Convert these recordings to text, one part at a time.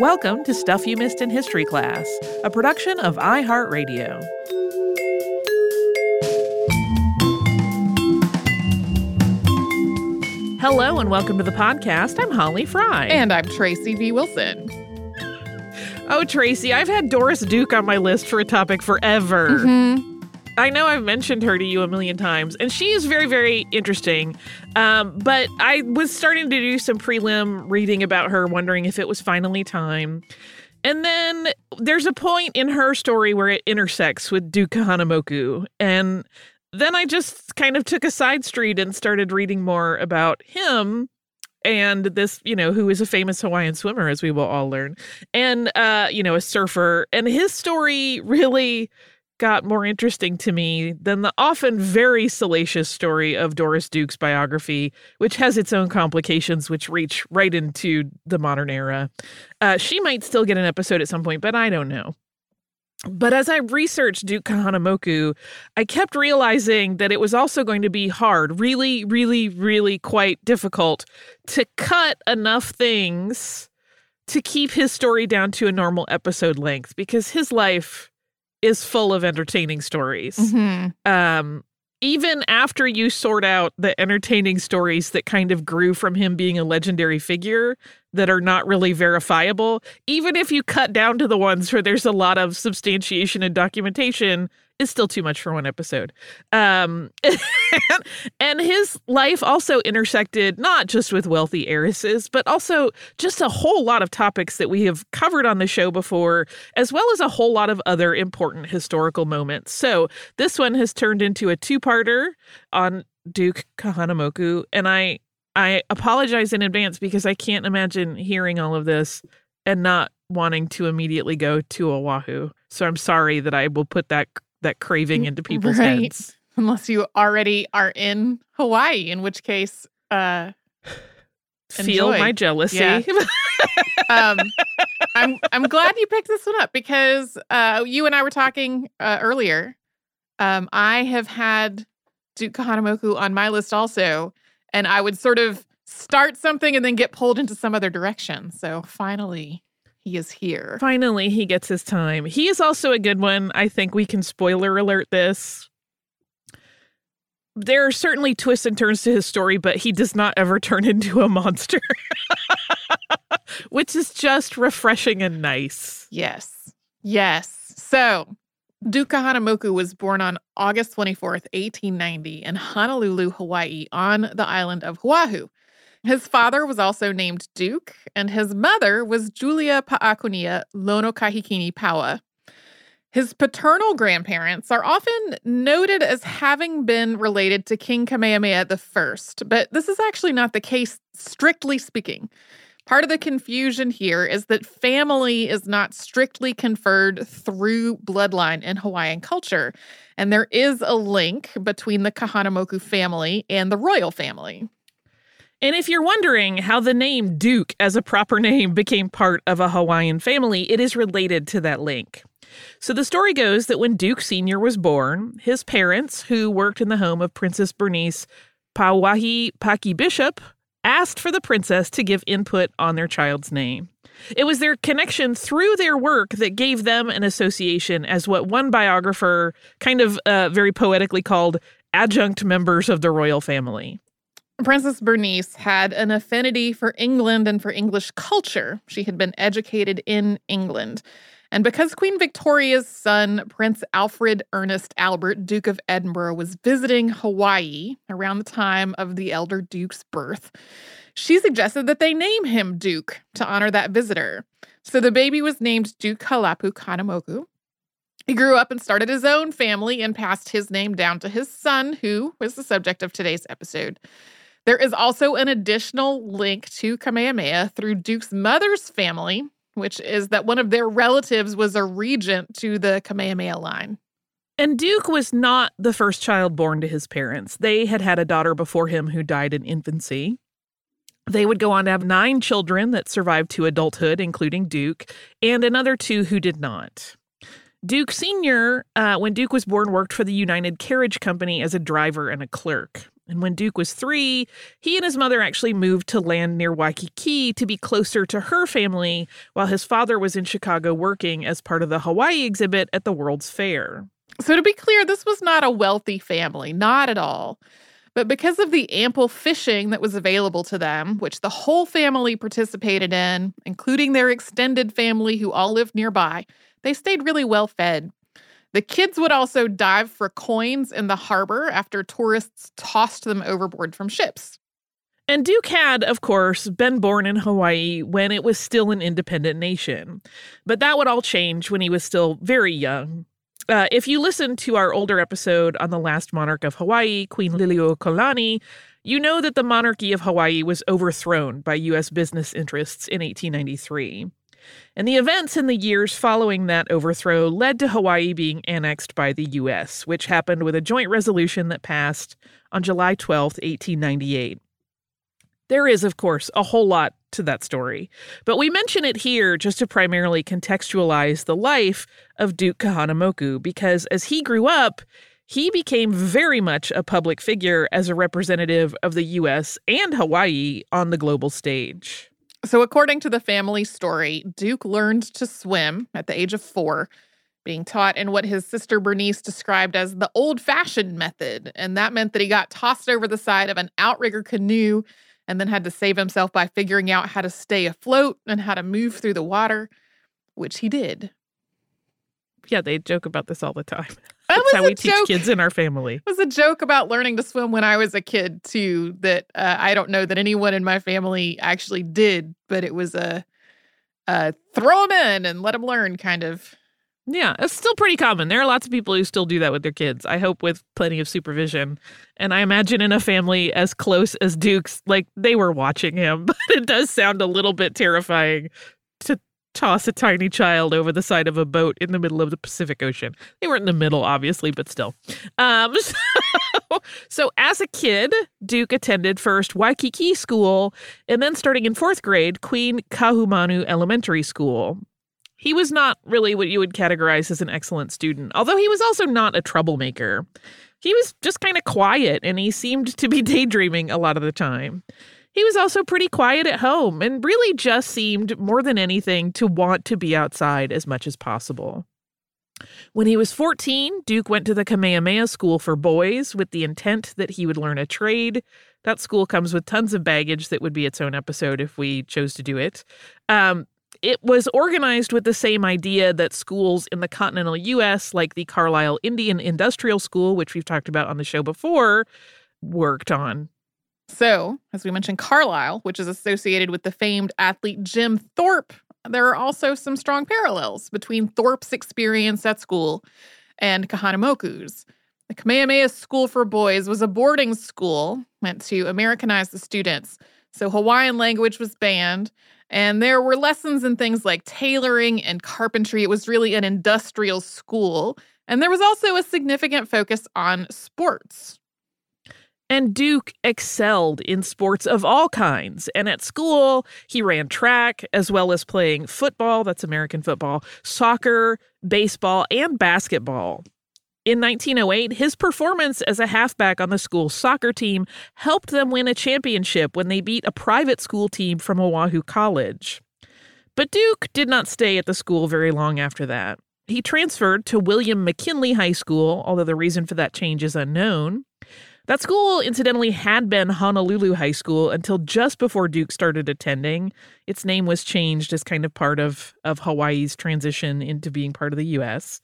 Welcome to Stuff You Missed in History Class, a production of iHeartRadio. Hello and welcome to the podcast. I'm Holly Fry. And I'm Tracy V. Wilson. Oh, Tracy, I've had Doris Duke on my list for a topic forever. Mm-hmm. I know I've mentioned her to you a million times, and she is very, very interesting. Um, but I was starting to do some prelim reading about her, wondering if it was finally time. And then there's a point in her story where it intersects with Duke Kahanamoku. And then I just kind of took a side street and started reading more about him and this, you know, who is a famous Hawaiian swimmer, as we will all learn, and, uh, you know, a surfer. And his story really got more interesting to me than the often very salacious story of Doris Duke's biography, which has its own complications, which reach right into the modern era. Uh, she might still get an episode at some point, but I don't know. But as I researched Duke Kahanamoku, I kept realizing that it was also going to be hard, really, really, really quite difficult to cut enough things to keep his story down to a normal episode length because his life is full of entertaining stories. Mm-hmm. Um, even after you sort out the entertaining stories that kind of grew from him being a legendary figure that are not really verifiable, even if you cut down to the ones where there's a lot of substantiation and documentation, is still too much for one episode. Um, and his life also intersected not just with wealthy heiresses, but also just a whole lot of topics that we have covered on the show before, as well as a whole lot of other important historical moments. So this one has turned into a two-parter on Duke Kahanamoku, and I I apologize in advance because I can't imagine hearing all of this and not wanting to immediately go to Oahu. So I'm sorry that I will put that that craving into people's right. heads. Unless you already are in Hawaii, in which case, uh, Feel Enjoy. my jealousy. Yeah. um, I'm I'm glad you picked this one up because uh, you and I were talking uh, earlier. Um, I have had Duke Kahanamoku on my list also, and I would sort of start something and then get pulled into some other direction. So finally, he is here. Finally, he gets his time. He is also a good one. I think we can spoiler alert this. There are certainly twists and turns to his story, but he does not ever turn into a monster, which is just refreshing and nice. Yes. Yes. So, Duke Kahanamoku was born on August 24th, 1890, in Honolulu, Hawaii, on the island of Oahu. His father was also named Duke, and his mother was Julia Pa'akunia Lono Kahikini Paoa. His paternal grandparents are often noted as having been related to King Kamehameha I, but this is actually not the case, strictly speaking. Part of the confusion here is that family is not strictly conferred through bloodline in Hawaiian culture, and there is a link between the Kahanamoku family and the royal family. And if you're wondering how the name Duke as a proper name became part of a Hawaiian family, it is related to that link. So the story goes that when Duke Sr. was born, his parents, who worked in the home of Princess Bernice Pauahi Paki Bishop, asked for the princess to give input on their child's name. It was their connection through their work that gave them an association as what one biographer kind of uh, very poetically called adjunct members of the royal family. Princess Bernice had an affinity for England and for English culture. She had been educated in England. And because Queen Victoria's son, Prince Alfred Ernest Albert, Duke of Edinburgh, was visiting Hawaii around the time of the elder Duke's birth, she suggested that they name him Duke to honor that visitor. So the baby was named Duke Halapu Kahanamoku. He grew up and started his own family and passed his name down to his son, who was the subject of today's episode. There is also an additional link to Kamehameha through Duke's mother's family, which is that one of their relatives was a regent to the Kamehameha line. And Duke was not the first child born to his parents. They had had a daughter before him who died in infancy. They would go on to have nine children that survived to adulthood, including Duke, and another two who did not. Duke Sr., uh, when Duke was born, worked for the United Carriage Company as a driver and a clerk. And when Duke was three, he and his mother actually moved to land near Waikiki to be closer to her family while his father was in Chicago working as part of the Hawaii exhibit at the World's Fair. So, to be clear, this was not a wealthy family, not at all. But because of the ample fishing that was available to them, which the whole family participated in, including their extended family who all lived nearby, they stayed really well fed. The kids would also dive for coins in the harbor after tourists tossed them overboard from ships. And Duke had, of course, been born in Hawaii when it was still an independent nation. But that would all change when he was still very young. Uh, if you listen to our older episode on the last monarch of Hawaii, Queen Liliuokalani, you know that the monarchy of Hawaii was overthrown by U.S. business interests in 1893. And the events in the years following that overthrow led to Hawaii being annexed by the U.S., which happened with a joint resolution that passed on July 12, 1898. There is, of course, a whole lot to that story, but we mention it here just to primarily contextualize the life of Duke Kahanamoku because as he grew up, he became very much a public figure as a representative of the US and Hawaii on the global stage. So, according to the family story, Duke learned to swim at the age of four, being taught in what his sister Bernice described as the old fashioned method. And that meant that he got tossed over the side of an outrigger canoe and then had to save himself by figuring out how to stay afloat and how to move through the water, which he did. Yeah, they joke about this all the time. That's how we teach joke. kids in our family. It was a joke about learning to swim when I was a kid too. That uh, I don't know that anyone in my family actually did, but it was a, a throw them in and let them learn kind of. Yeah, it's still pretty common. There are lots of people who still do that with their kids. I hope with plenty of supervision. And I imagine in a family as close as Duke's, like they were watching him. But it does sound a little bit terrifying to toss a tiny child over the side of a boat in the middle of the Pacific Ocean. They weren't in the middle, obviously, but still. Um, so, so, as a kid, Duke attended first Waikiki School and then, starting in fourth grade, Queen Kaahumanu Elementary School. He was not really what you would categorize as an excellent student, although he was also not a troublemaker. He was just kind of quiet and he seemed to be daydreaming a lot of the time. He was also pretty quiet at home and really just seemed, more than anything, to want to be outside as much as possible. When he was 14, Duke went to the Kamehameha School for Boys with the intent that he would learn a trade. That school comes with tons of baggage that would be its own episode if we chose to do it. Um, it was organized with the same idea that schools in the continental U.S., like the Carlisle Indian Industrial School, which we've talked about on the show before, worked on. So, as we mentioned, Carlisle, which is associated with the famed athlete Jim Thorpe, there are also some strong parallels between Thorpe's experience at school and Kahanamoku's. The Kamehameha School for Boys was a boarding school meant to Americanize the students. So Hawaiian language was banned, and there were lessons in things like tailoring and carpentry. It was really an industrial school. And there was also a significant focus on sports. And Duke excelled in sports of all kinds. And at school, he ran track as well as playing football, that's American football, soccer, baseball, and basketball. In 1908, his performance as a halfback on the school's soccer team helped them win a championship when they beat a private school team from Oahu College. But Duke did not stay at the school very long after that. He transferred to William McKinley High School, although the reason for that change is unknown. That school, incidentally, had been Honolulu High School until just before Duke started attending. Its name was changed as kind of part of, of Hawaii's transition into being part of the U.S.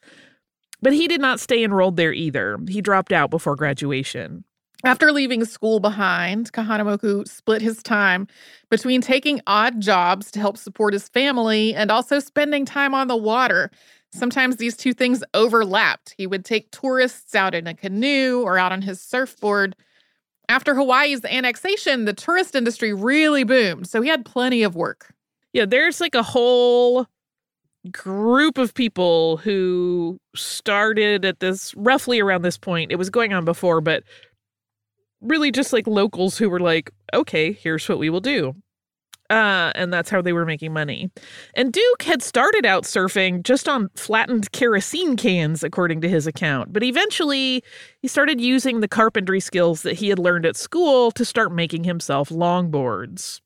But he did not stay enrolled there either. He dropped out before graduation. After leaving school behind, Kahanamoku split his time between taking odd jobs to help support his family and also spending time on the water. Sometimes these two things overlapped. He would take tourists out in a canoe or out on his surfboard. After Hawaii's annexation, the tourist industry really boomed, so he had plenty of work. Yeah, there's like a whole group of people who started at this roughly around this point. It was going on before, but really just like locals who were like, okay, here's what we will do. Uh, and that's how they were making money. And Duke had started out surfing just on flattened kerosene cans, according to his account. But eventually, he started using the carpentry skills that he had learned at school to start making himself longboards.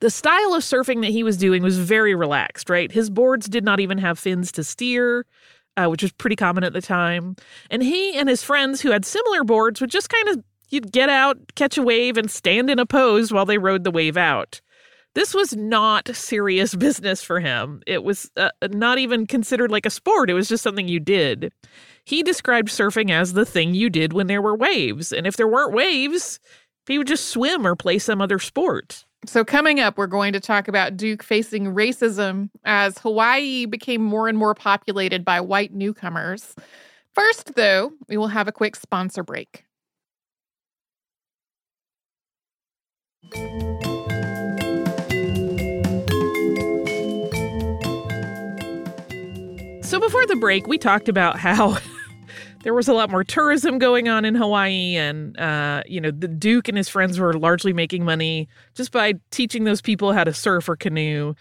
The style of surfing that he was doing was very relaxed, right? His boards did not even have fins to steer, uh, which was pretty common at the time. And he and his friends who had similar boards would just kind of you'd get out, catch a wave, and stand in a pose while they rode the wave out. This was not serious business for him. It was uh, not even considered like a sport. It was just something you did. He described surfing as the thing you did when there were waves. And if there weren't waves, he would just swim or play some other sport. So, coming up, we're going to talk about Duke facing racism as Hawaii became more and more populated by white newcomers. First, though, we will have a quick sponsor break. Before the break, we talked about how there was a lot more tourism going on in Hawaii, and uh, you know the Duke and his friends were largely making money just by teaching those people how to surf or canoe.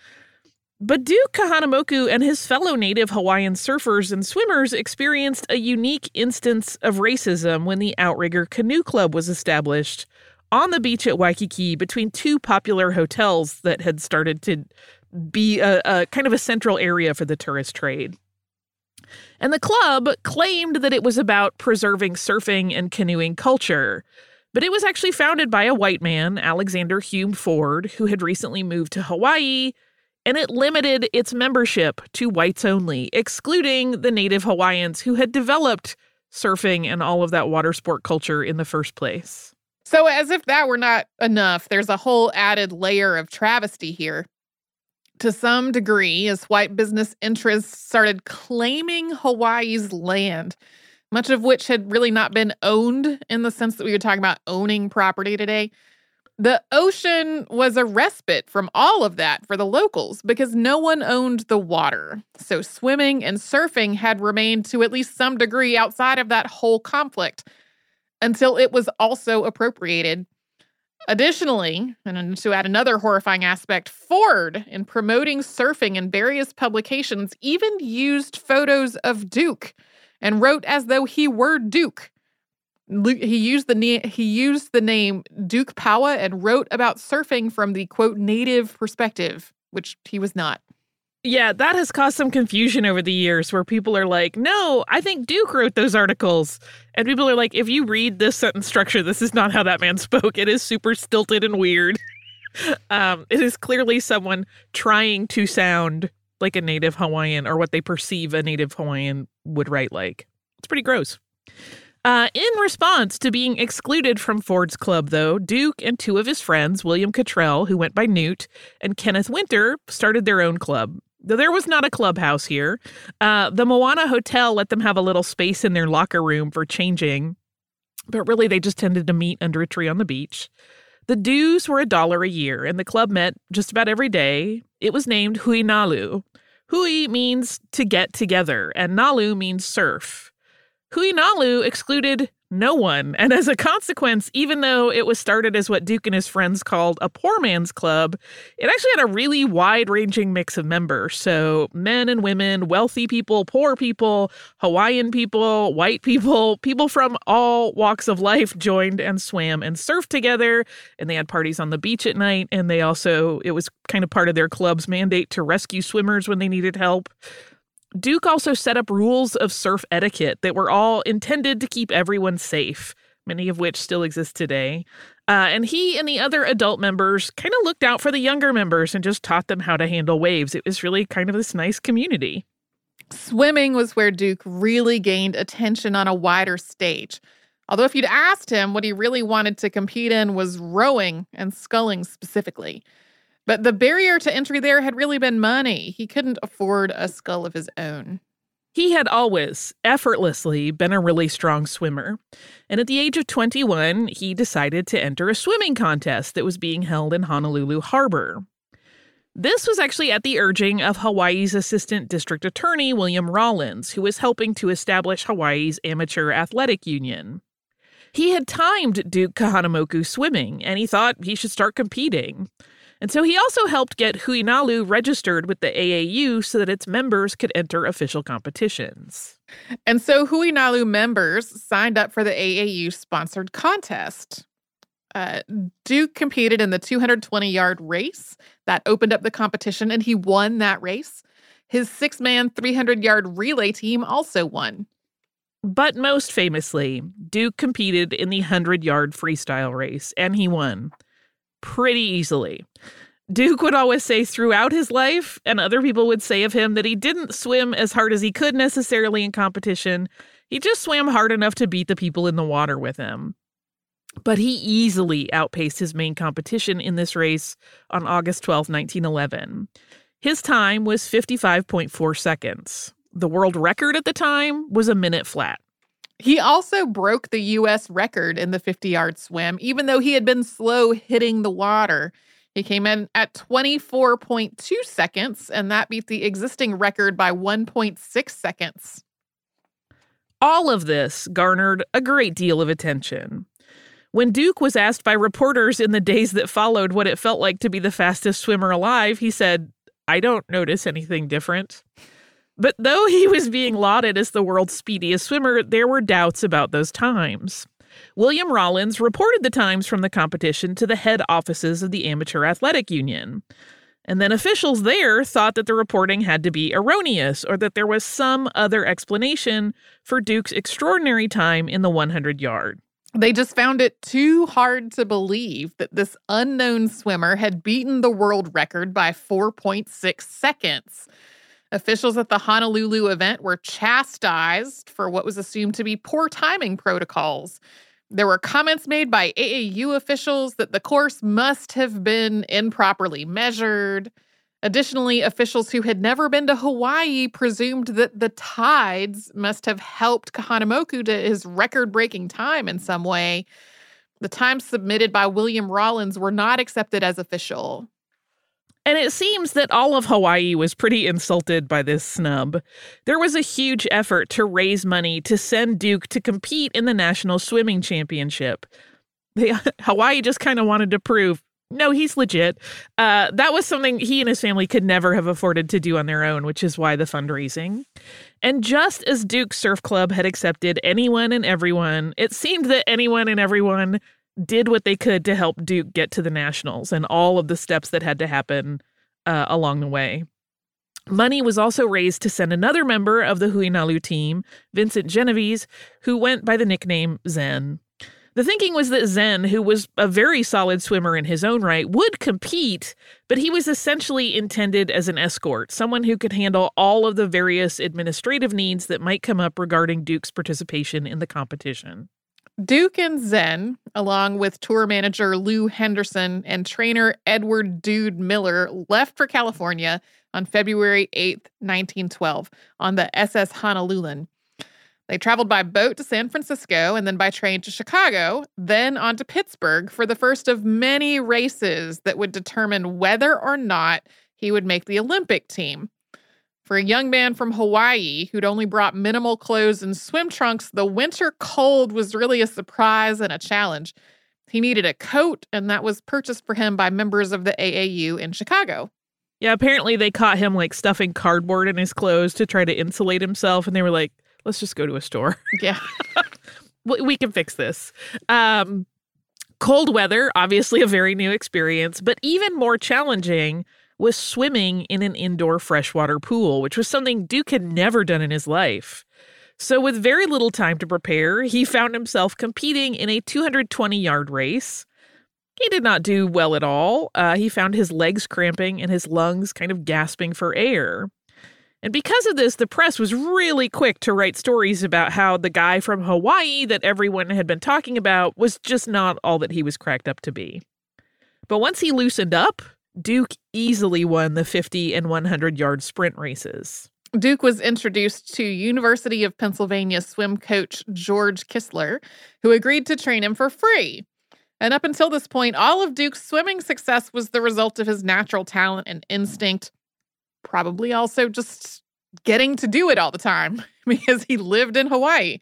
But Duke Kahanamoku and his fellow native Hawaiian surfers and swimmers experienced a unique instance of racism when the Outrigger Canoe Club was established on the beach at Waikiki between two popular hotels that had started to be a, a kind of a central area for the tourist trade. And the club claimed that it was about preserving surfing and canoeing culture. But it was actually founded by a white man, Alexander Hume Ford, who had recently moved to Hawaii, and it limited its membership to whites only, excluding the native Hawaiians who had developed surfing and all of that water sport culture in the first place. So, as if that were not enough, there's a whole added layer of travesty here to some degree as white business interests started claiming Hawaii's land, much of which had really not been owned in the sense that we were talking about owning property today. The ocean was a respite from all of that for the locals because no one owned the water. So swimming and surfing had remained to at least some degree outside of that whole conflict until it was also appropriated Additionally, and to add another horrifying aspect, Ford, in promoting surfing in various publications, even used photos of Duke and wrote as though he were Duke. He used the he used the name Duke Paoa and wrote about surfing from the quote native perspective, which he was not. Yeah, that has caused some confusion over the years where people are like, no, I think Duke wrote those articles. And people are like, if you read this sentence structure, this is not how that man spoke. It is super stilted and weird. um, it is clearly someone trying to sound like a native Hawaiian or what they perceive a native Hawaiian would write like. It's pretty gross. Uh, in response to being excluded from Ford's club, though, Duke and two of his friends, William Cottrell, who went by Newt, and Kenneth Winter, started their own club. There was not a clubhouse here. Uh, the Moana Hotel let them have a little space in their locker room for changing, but really they just tended to meet under a tree on the beach. The dues were a dollar a year, and the club met just about every day. It was named Hui Nalu. Hui means to get together, and Nalu means surf. Hui Nalu excluded no one. And as a consequence, even though it was started as what Duke and his friends called a poor man's club, it actually had a really wide ranging mix of members. So men and women, wealthy people, poor people, Hawaiian people, white people, people from all walks of life joined and swam and surfed together. And they had parties on the beach at night. And they also, it was kind of part of their club's mandate to rescue swimmers when they needed help. Duke also set up rules of surf etiquette that were all intended to keep everyone safe, many of which still exist today. Uh, and he and the other adult members kind of looked out for the younger members and just taught them how to handle waves. It was really kind of this nice community. Swimming was where Duke really gained attention on a wider stage. Although, if you'd asked him what he really wanted to compete in was rowing and sculling specifically. But the barrier to entry there had really been money. He couldn't afford a scull of his own. He had always, effortlessly, been a really strong swimmer. And at the age of 21, he decided to enter a swimming contest that was being held in Honolulu Harbor. This was actually at the urging of Hawaii's Assistant District Attorney, William Rawlins, who was helping to establish Hawaii's amateur athletic union. He had timed Duke Kahanamoku swimming, and he thought he should start competing. And so he also helped get Huinalu registered with the AAU so that its members could enter official competitions. And so Huinalu members signed up for the AAU sponsored contest. Uh, Duke competed in the 220 yard race that opened up the competition, and he won that race. His six man, 300 yard relay team also won. But most famously, Duke competed in the 100 yard freestyle race, and he won pretty easily. Duke would always say throughout his life, and other people would say of him, that he didn't swim as hard as he could necessarily in competition. He just swam hard enough to beat the people in the water with him. But he easily outpaced his main competition in this race on August 12, 1911. His time was 55.4 seconds. The world record at the time was a minute flat. He also broke the U.S. record in the 50 yard swim, even though he had been slow hitting the water. He came in at 24.2 seconds, and that beat the existing record by 1.6 seconds. All of this garnered a great deal of attention. When Duke was asked by reporters in the days that followed what it felt like to be the fastest swimmer alive, he said, I don't notice anything different. But though he was being lauded as the world's speediest swimmer, there were doubts about those times. William Rawlins reported the times from the competition to the head offices of the Amateur Athletic Union. And then officials there thought that the reporting had to be erroneous or that there was some other explanation for Duke's extraordinary time in the 100 yard. They just found it too hard to believe that this unknown swimmer had beaten the world record by 4.6 seconds. Officials at the Honolulu event were chastised for what was assumed to be poor timing protocols. There were comments made by AAU officials that the course must have been improperly measured. Additionally, officials who had never been to Hawaii presumed that the tides must have helped Kahanamoku to his record breaking time in some way. The times submitted by William Rawlins were not accepted as official. And it seems that all of Hawaii was pretty insulted by this snub. There was a huge effort to raise money to send Duke to compete in the National Swimming Championship. They, Hawaii just kind of wanted to prove no, he's legit. Uh, that was something he and his family could never have afforded to do on their own, which is why the fundraising. And just as Duke Surf Club had accepted anyone and everyone, it seemed that anyone and everyone did what they could to help Duke get to the Nationals and all of the steps that had to happen uh, along the way. Money was also raised to send another member of the Huinalu team, Vincent Genovese, who went by the nickname Zen. The thinking was that Zen, who was a very solid swimmer in his own right, would compete, but he was essentially intended as an escort, someone who could handle all of the various administrative needs that might come up regarding Duke's participation in the competition. Duke and Zen, along with tour manager Lou Henderson and trainer Edward Dude Miller, left for California on February 8, 1912, on the SS Honolulu. They traveled by boat to San Francisco and then by train to Chicago, then on to Pittsburgh for the first of many races that would determine whether or not he would make the Olympic team. For a young man from Hawaii who'd only brought minimal clothes and swim trunks, the winter cold was really a surprise and a challenge. He needed a coat, and that was purchased for him by members of the AAU in Chicago. Yeah, apparently they caught him like stuffing cardboard in his clothes to try to insulate himself, and they were like, let's just go to a store. Yeah. we can fix this. Um, cold weather, obviously a very new experience, but even more challenging was swimming in an indoor freshwater pool, which was something Duke had never done in his life. So, with very little time to prepare, he found himself competing in a 220 yard race. He did not do well at all. Uh, he found his legs cramping and his lungs kind of gasping for air. And because of this, the press was really quick to write stories about how the guy from Hawaii that everyone had been talking about was just not all that he was cracked up to be. But once he loosened up, Duke easily won the 50 and 100 yard sprint races. Duke was introduced to University of Pennsylvania swim coach George Kistler, who agreed to train him for free. And up until this point, all of Duke's swimming success was the result of his natural talent and instinct probably also just getting to do it all the time because he lived in Hawaii.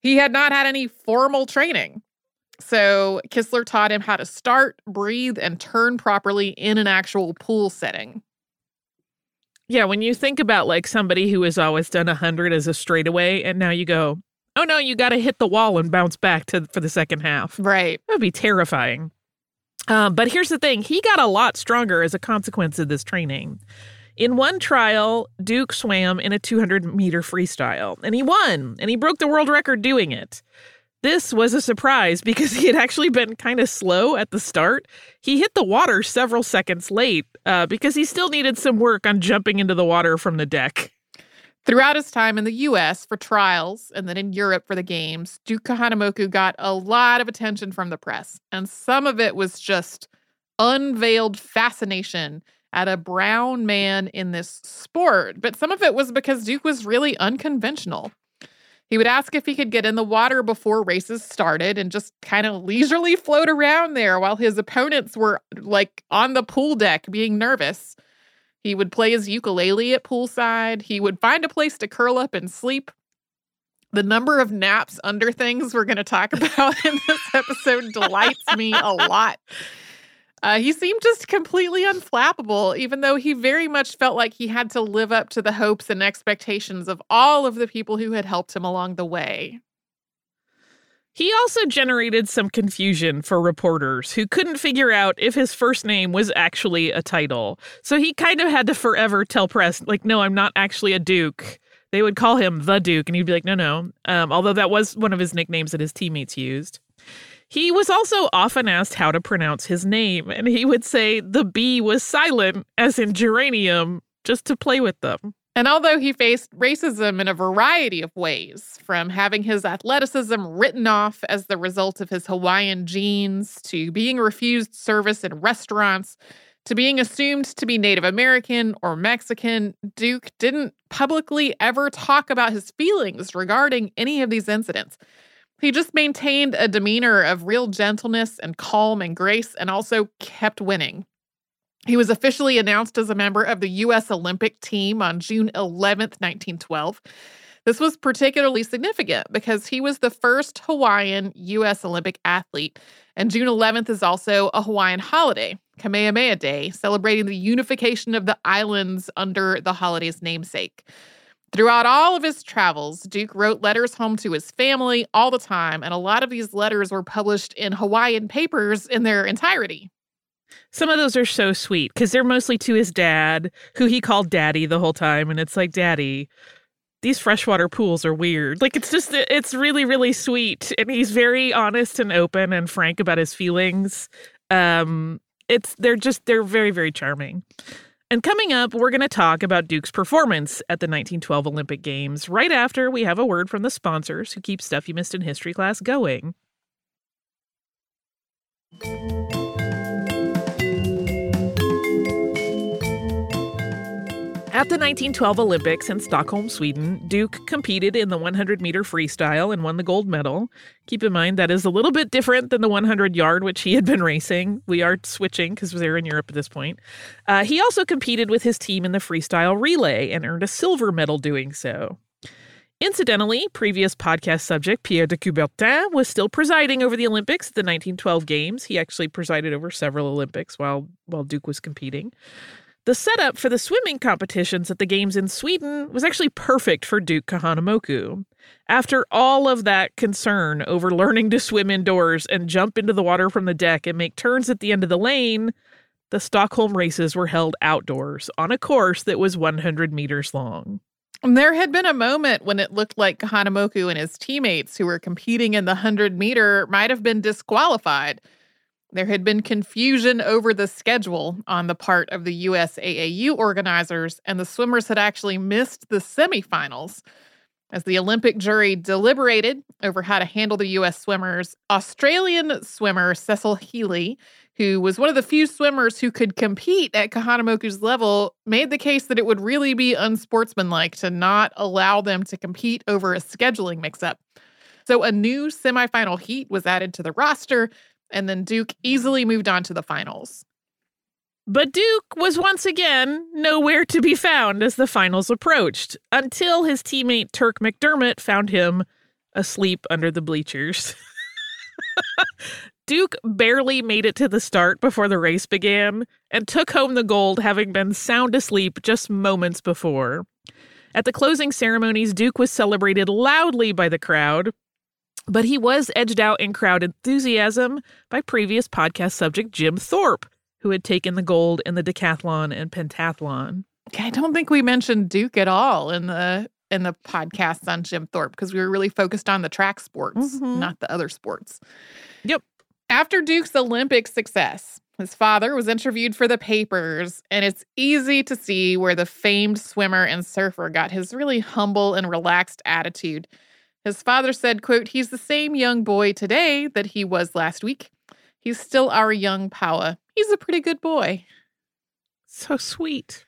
He had not had any formal training. So Kistler taught him how to start, breathe, and turn properly in an actual pool setting. Yeah, when you think about like somebody who has always done 100 as a straightaway, and now you go, oh no, you got to hit the wall and bounce back to for the second half. Right. That would be terrifying. Um, but here's the thing he got a lot stronger as a consequence of this training. In one trial, Duke swam in a 200 meter freestyle, and he won, and he broke the world record doing it. This was a surprise because he had actually been kind of slow at the start. He hit the water several seconds late uh, because he still needed some work on jumping into the water from the deck. Throughout his time in the US for trials and then in Europe for the games, Duke Kahanamoku got a lot of attention from the press, and some of it was just unveiled fascination at a brown man in this sport, but some of it was because Duke was really unconventional. He would ask if he could get in the water before races started and just kind of leisurely float around there while his opponents were like on the pool deck being nervous. He would play his ukulele at poolside. He would find a place to curl up and sleep. The number of naps under things we're going to talk about in this episode delights me a lot. Uh, he seemed just completely unflappable, even though he very much felt like he had to live up to the hopes and expectations of all of the people who had helped him along the way. He also generated some confusion for reporters who couldn't figure out if his first name was actually a title. So he kind of had to forever tell press, like, no, I'm not actually a Duke. They would call him the Duke, and he'd be like, no, no. Um, although that was one of his nicknames that his teammates used. He was also often asked how to pronounce his name, and he would say the B was silent, as in geranium, just to play with them. And although he faced racism in a variety of ways, from having his athleticism written off as the result of his Hawaiian genes, to being refused service in restaurants, to being assumed to be Native American or Mexican, Duke didn't publicly ever talk about his feelings regarding any of these incidents. He just maintained a demeanor of real gentleness and calm and grace, and also kept winning. He was officially announced as a member of the U.S. Olympic team on June 11, 1912. This was particularly significant because he was the first Hawaiian U.S. Olympic athlete, and June 11th is also a Hawaiian holiday, Kamehameha Day, celebrating the unification of the islands under the holiday's namesake. Throughout all of his travels, Duke wrote letters home to his family all the time, and a lot of these letters were published in Hawaiian papers in their entirety. Some of those are so sweet because they're mostly to his dad, who he called daddy the whole time. And it's like, daddy, these freshwater pools are weird. Like, it's just, it's really, really sweet. And he's very honest and open and frank about his feelings. Um, it's, they're just, they're very, very charming. And coming up, we're going to talk about Duke's performance at the 1912 Olympic Games right after we have a word from the sponsors who keep Stuff You Missed in History class going. At the 1912 Olympics in Stockholm, Sweden, Duke competed in the 100 meter freestyle and won the gold medal. Keep in mind that is a little bit different than the 100 yard, which he had been racing. We are switching because they're in Europe at this point. Uh, he also competed with his team in the freestyle relay and earned a silver medal doing so. Incidentally, previous podcast subject Pierre de Coubertin was still presiding over the Olympics at the 1912 Games. He actually presided over several Olympics while while Duke was competing. The setup for the swimming competitions at the games in Sweden was actually perfect for Duke Kahanamoku. After all of that concern over learning to swim indoors and jump into the water from the deck and make turns at the end of the lane, the Stockholm races were held outdoors on a course that was 100 meters long. There had been a moment when it looked like Kahanamoku and his teammates who were competing in the 100 meter might have been disqualified there had been confusion over the schedule on the part of the USAAU organizers, and the swimmers had actually missed the semifinals. As the Olympic jury deliberated over how to handle the U.S. swimmers, Australian swimmer Cecil Healy, who was one of the few swimmers who could compete at Kahanamoku's level, made the case that it would really be unsportsmanlike to not allow them to compete over a scheduling mix up. So a new semifinal heat was added to the roster, and then Duke easily moved on to the finals. But Duke was once again nowhere to be found as the finals approached, until his teammate Turk McDermott found him asleep under the bleachers. Duke barely made it to the start before the race began and took home the gold, having been sound asleep just moments before. At the closing ceremonies, Duke was celebrated loudly by the crowd, but he was edged out in crowd enthusiasm by previous podcast subject Jim Thorpe, who had taken the gold in the decathlon and pentathlon. I don't think we mentioned Duke at all in the in the podcasts on Jim Thorpe because we were really focused on the track sports, Mhm. not the other sports. Yep. After Duke's Olympic success, his father was interviewed for the papers, and it's easy to see where the famed swimmer and surfer got his really humble and relaxed attitude. His father said, quote, he's the same young boy today that he was last week. He's still our young Paoa. He's a pretty good boy. So sweet.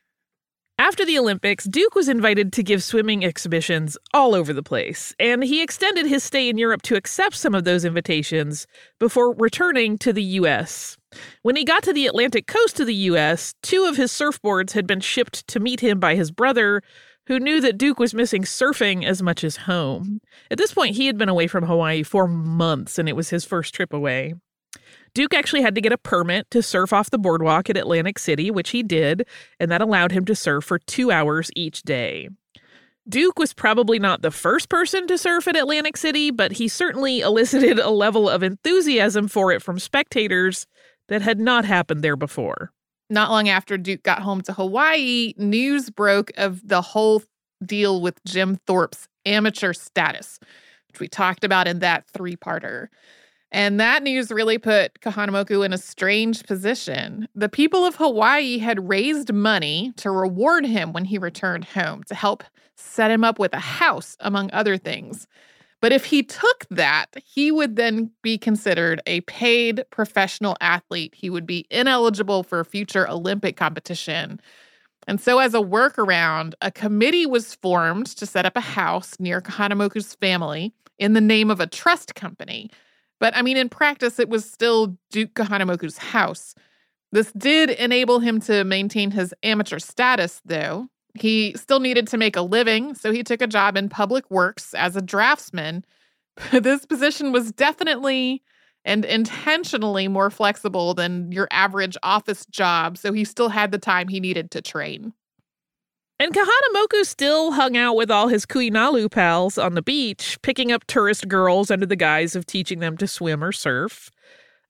After the Olympics, Duke was invited to give swimming exhibitions all over the place, and he extended his stay in Europe to accept some of those invitations before returning to the U.S. When he got to the Atlantic coast of the U.S., two of his surfboards had been shipped to meet him by his brother, who knew that Duke was missing surfing as much as home. At this point, he had been away from Hawaii for months, and it was his first trip away. Duke actually had to get a permit to surf off the boardwalk at Atlantic City, which he did, and that allowed him to surf for two hours each day. Duke was probably not the first person to surf at Atlantic City, but he certainly elicited a level of enthusiasm for it from spectators that had not happened there before. Not long after Duke got home to Hawaii, news broke of the whole deal with Jim Thorpe's amateur status, which we talked about in that three parter. And that news really put Kahanamoku in a strange position. The people of Hawaii had raised money to reward him when he returned home to help set him up with a house, among other things. But if he took that, he would then be considered a paid professional athlete. He would be ineligible for future Olympic competition. And so, as a workaround, a committee was formed to set up a house near Kahanamoku's family in the name of a trust company. But I mean, in practice, it was still Duke Kahanamoku's house. This did enable him to maintain his amateur status, though. He still needed to make a living, so he took a job in public works as a draftsman. this position was definitely and intentionally more flexible than your average office job, so he still had the time he needed to train. And Kahanamoku still hung out with all his Huinalu pals on the beach, picking up tourist girls under the guise of teaching them to swim or surf.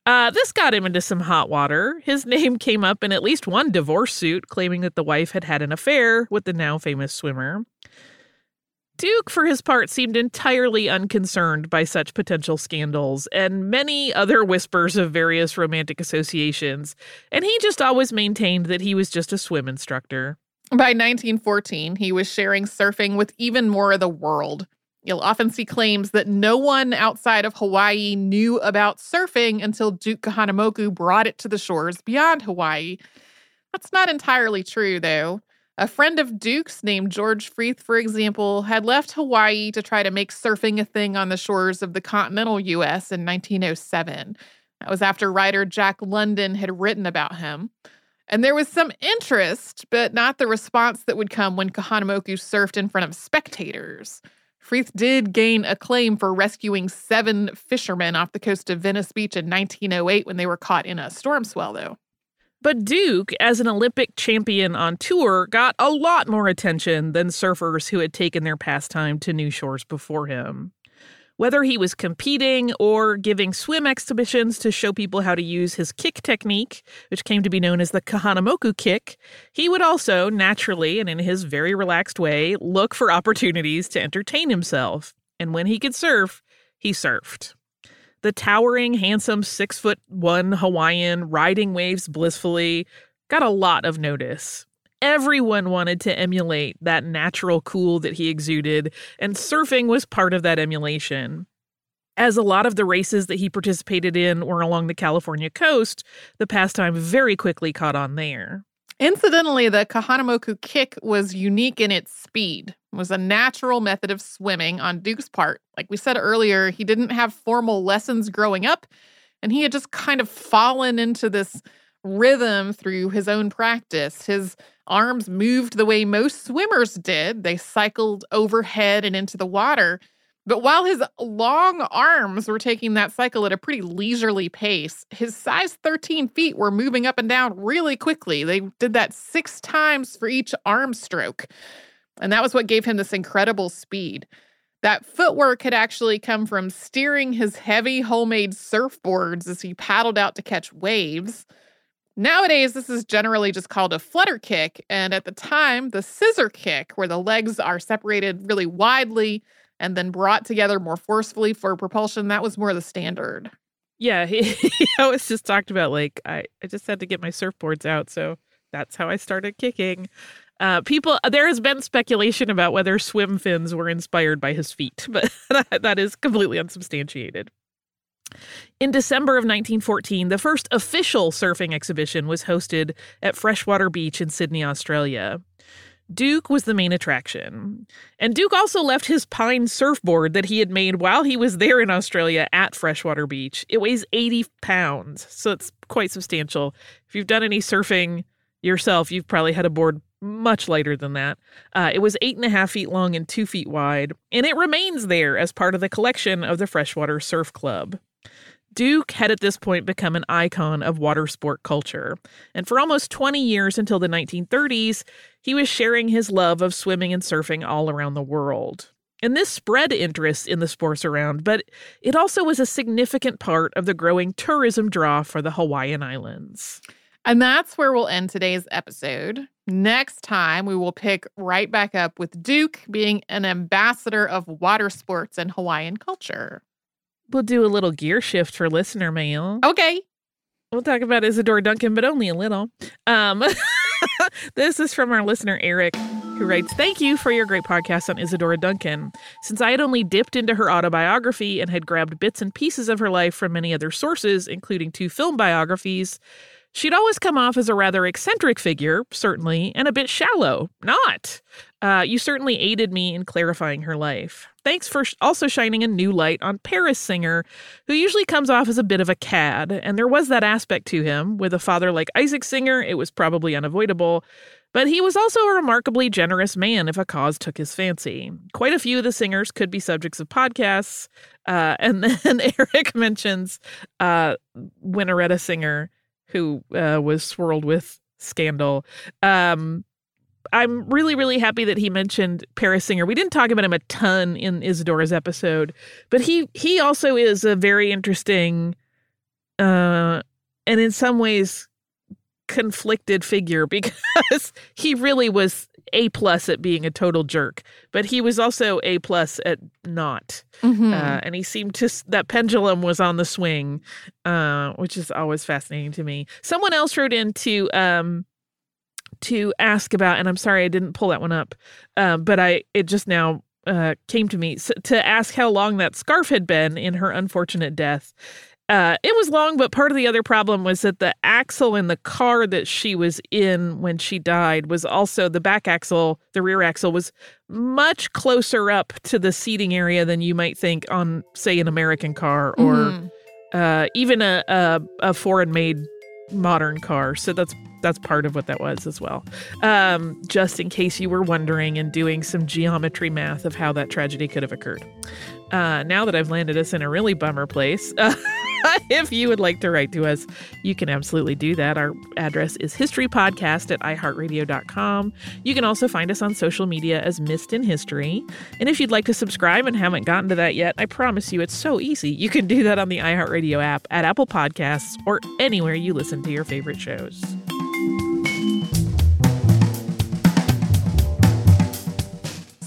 Uh, this got him into some hot water. His name came up in at least one divorce suit claiming that the wife had had an affair with the now famous swimmer. Duke, for his part, seemed entirely unconcerned by such potential scandals and many other whispers of various romantic associations, and he just always maintained that he was just a swim instructor. By 1914, he was sharing surfing with even more of the world. You'll often see claims that no one outside of Hawaii knew about surfing until Duke Kahanamoku brought it to the shores beyond Hawaii. That's not entirely true, though. A friend of Duke's named George Freeth, for example, had left Hawaii to try to make surfing a thing on the shores of the continental US in 1907. That was after writer Jack London had written about him. And there was some interest, but not the response that would come when Kahanamoku surfed in front of spectators. Freeth did gain acclaim for rescuing seven fishermen off the coast of Venice Beach in 1908 when they were caught in a storm swell, though. But Duke, as an Olympic champion on tour, got a lot more attention than surfers who had taken their pastime to new shores before him. Whether he was competing or giving swim exhibitions to show people how to use his kick technique, which came to be known as the Kahanamoku kick, he would also, naturally and in his very relaxed way, look for opportunities to entertain himself. And when he could surf, he surfed. The towering, handsome six foot one Hawaiian riding waves blissfully got a lot of notice. Everyone wanted to emulate that natural cool that he exuded, and surfing was part of that emulation. As a lot of the races that he participated in were along the California coast, the pastime very quickly caught on there. Incidentally, the Kahanamoku kick was unique in its speed. It was a natural method of swimming on Duke's part. Like we said earlier, he didn't have formal lessons growing up, and he had just kind of fallen into this rhythm through his own practice. His arms moved the way most swimmers did. They cycled overhead and into the water. But while his long arms were taking that cycle at a pretty leisurely pace, his size 13 feet were moving up and down really quickly. They did that six times for each arm stroke. And that was what gave him this incredible speed. That footwork had actually come from steering his heavy homemade surfboards as he paddled out to catch waves. Nowadays, this is generally just called a flutter kick. And at the time, the scissor kick, where the legs are separated really widely and then brought together more forcefully for propulsion, that was more the standard. Yeah, he, he always just talked about like I, I just had to get my surfboards out, so that's how I started kicking. Uh, people, there has been speculation about whether swim fins were inspired by his feet, but that is completely unsubstantiated. In December of 1914, the first official surfing exhibition was hosted at Freshwater Beach in Sydney, Australia. Duke was the main attraction. And Duke also left his pine surfboard that he had made while he was there in Australia at Freshwater Beach. It weighs 80 pounds, so it's quite substantial. If you've done any surfing yourself, you've probably had a board much lighter than that. Uh, it was eight and a half feet long and two feet wide, and it remains there as part of the collection of the Freshwater Surf Club. Duke had at this point become an icon of water sport culture. And for almost 20 years until the 1930s, he was sharing his love of swimming and surfing all around the world. And this spread interest in the sports around, but it also was a significant part of the growing tourism draw for the Hawaiian Islands. And that's where we'll end today's episode. Next time, we will pick right back up with Duke being an ambassador of water sports and Hawaiian culture. We'll do a little gear shift for listener mail. Okay. We'll talk about Isadora Duncan, but only a little. Um, this is from our listener, Eric, who writes Thank you for your great podcast on Isadora Duncan. Since I had only dipped into her autobiography and had grabbed bits and pieces of her life from many other sources, including two film biographies, She'd always come off as a rather eccentric figure, certainly, and a bit shallow. Not. Uh, you certainly aided me in clarifying her life. Thanks for sh- also shining a new light on Paris Singer, who usually comes off as a bit of a cad, and there was that aspect to him. With a father like Isaac Singer, it was probably unavoidable. But he was also a remarkably generous man if a cause took his fancy. Quite a few of the singers could be subjects of podcasts. Uh, and then Eric mentions uh, Singer who uh, was swirled with scandal. Um, I'm really, really happy that he mentioned Paris Singer. We didn't talk about him a ton in Isadora's episode, but he he also is a very interesting, uh, and in some ways conflicted figure because he really was a plus at being a total jerk, but he was also a plus at not. Mm-hmm. Uh, and he seemed to that pendulum was on the swing, uh, which is always fascinating to me. Someone else wrote into um, to ask about, and I'm sorry I didn't pull that one up, um, but I it just now uh, came to me so, to ask how long that scarf had been in her unfortunate death. Uh, it was long, but part of the other problem was that the axle in the car that she was in when she died was also the back axle, the rear axle was much closer up to the seating area than you might think on, say, an American car or mm. uh, even a, a, a foreign made modern car. So that's that's part of what that was as well. Um, just in case you were wondering and doing some geometry math of how that tragedy could have occurred. Uh, now that I've landed us in a really bummer place. Uh, if you would like to write to us, you can absolutely do that. Our address is historypodcast at iheartradio.com. You can also find us on social media as Missed in History. And if you'd like to subscribe and haven't gotten to that yet, I promise you it's so easy. You can do that on the iHeartRadio app, at Apple Podcasts, or anywhere you listen to your favorite shows.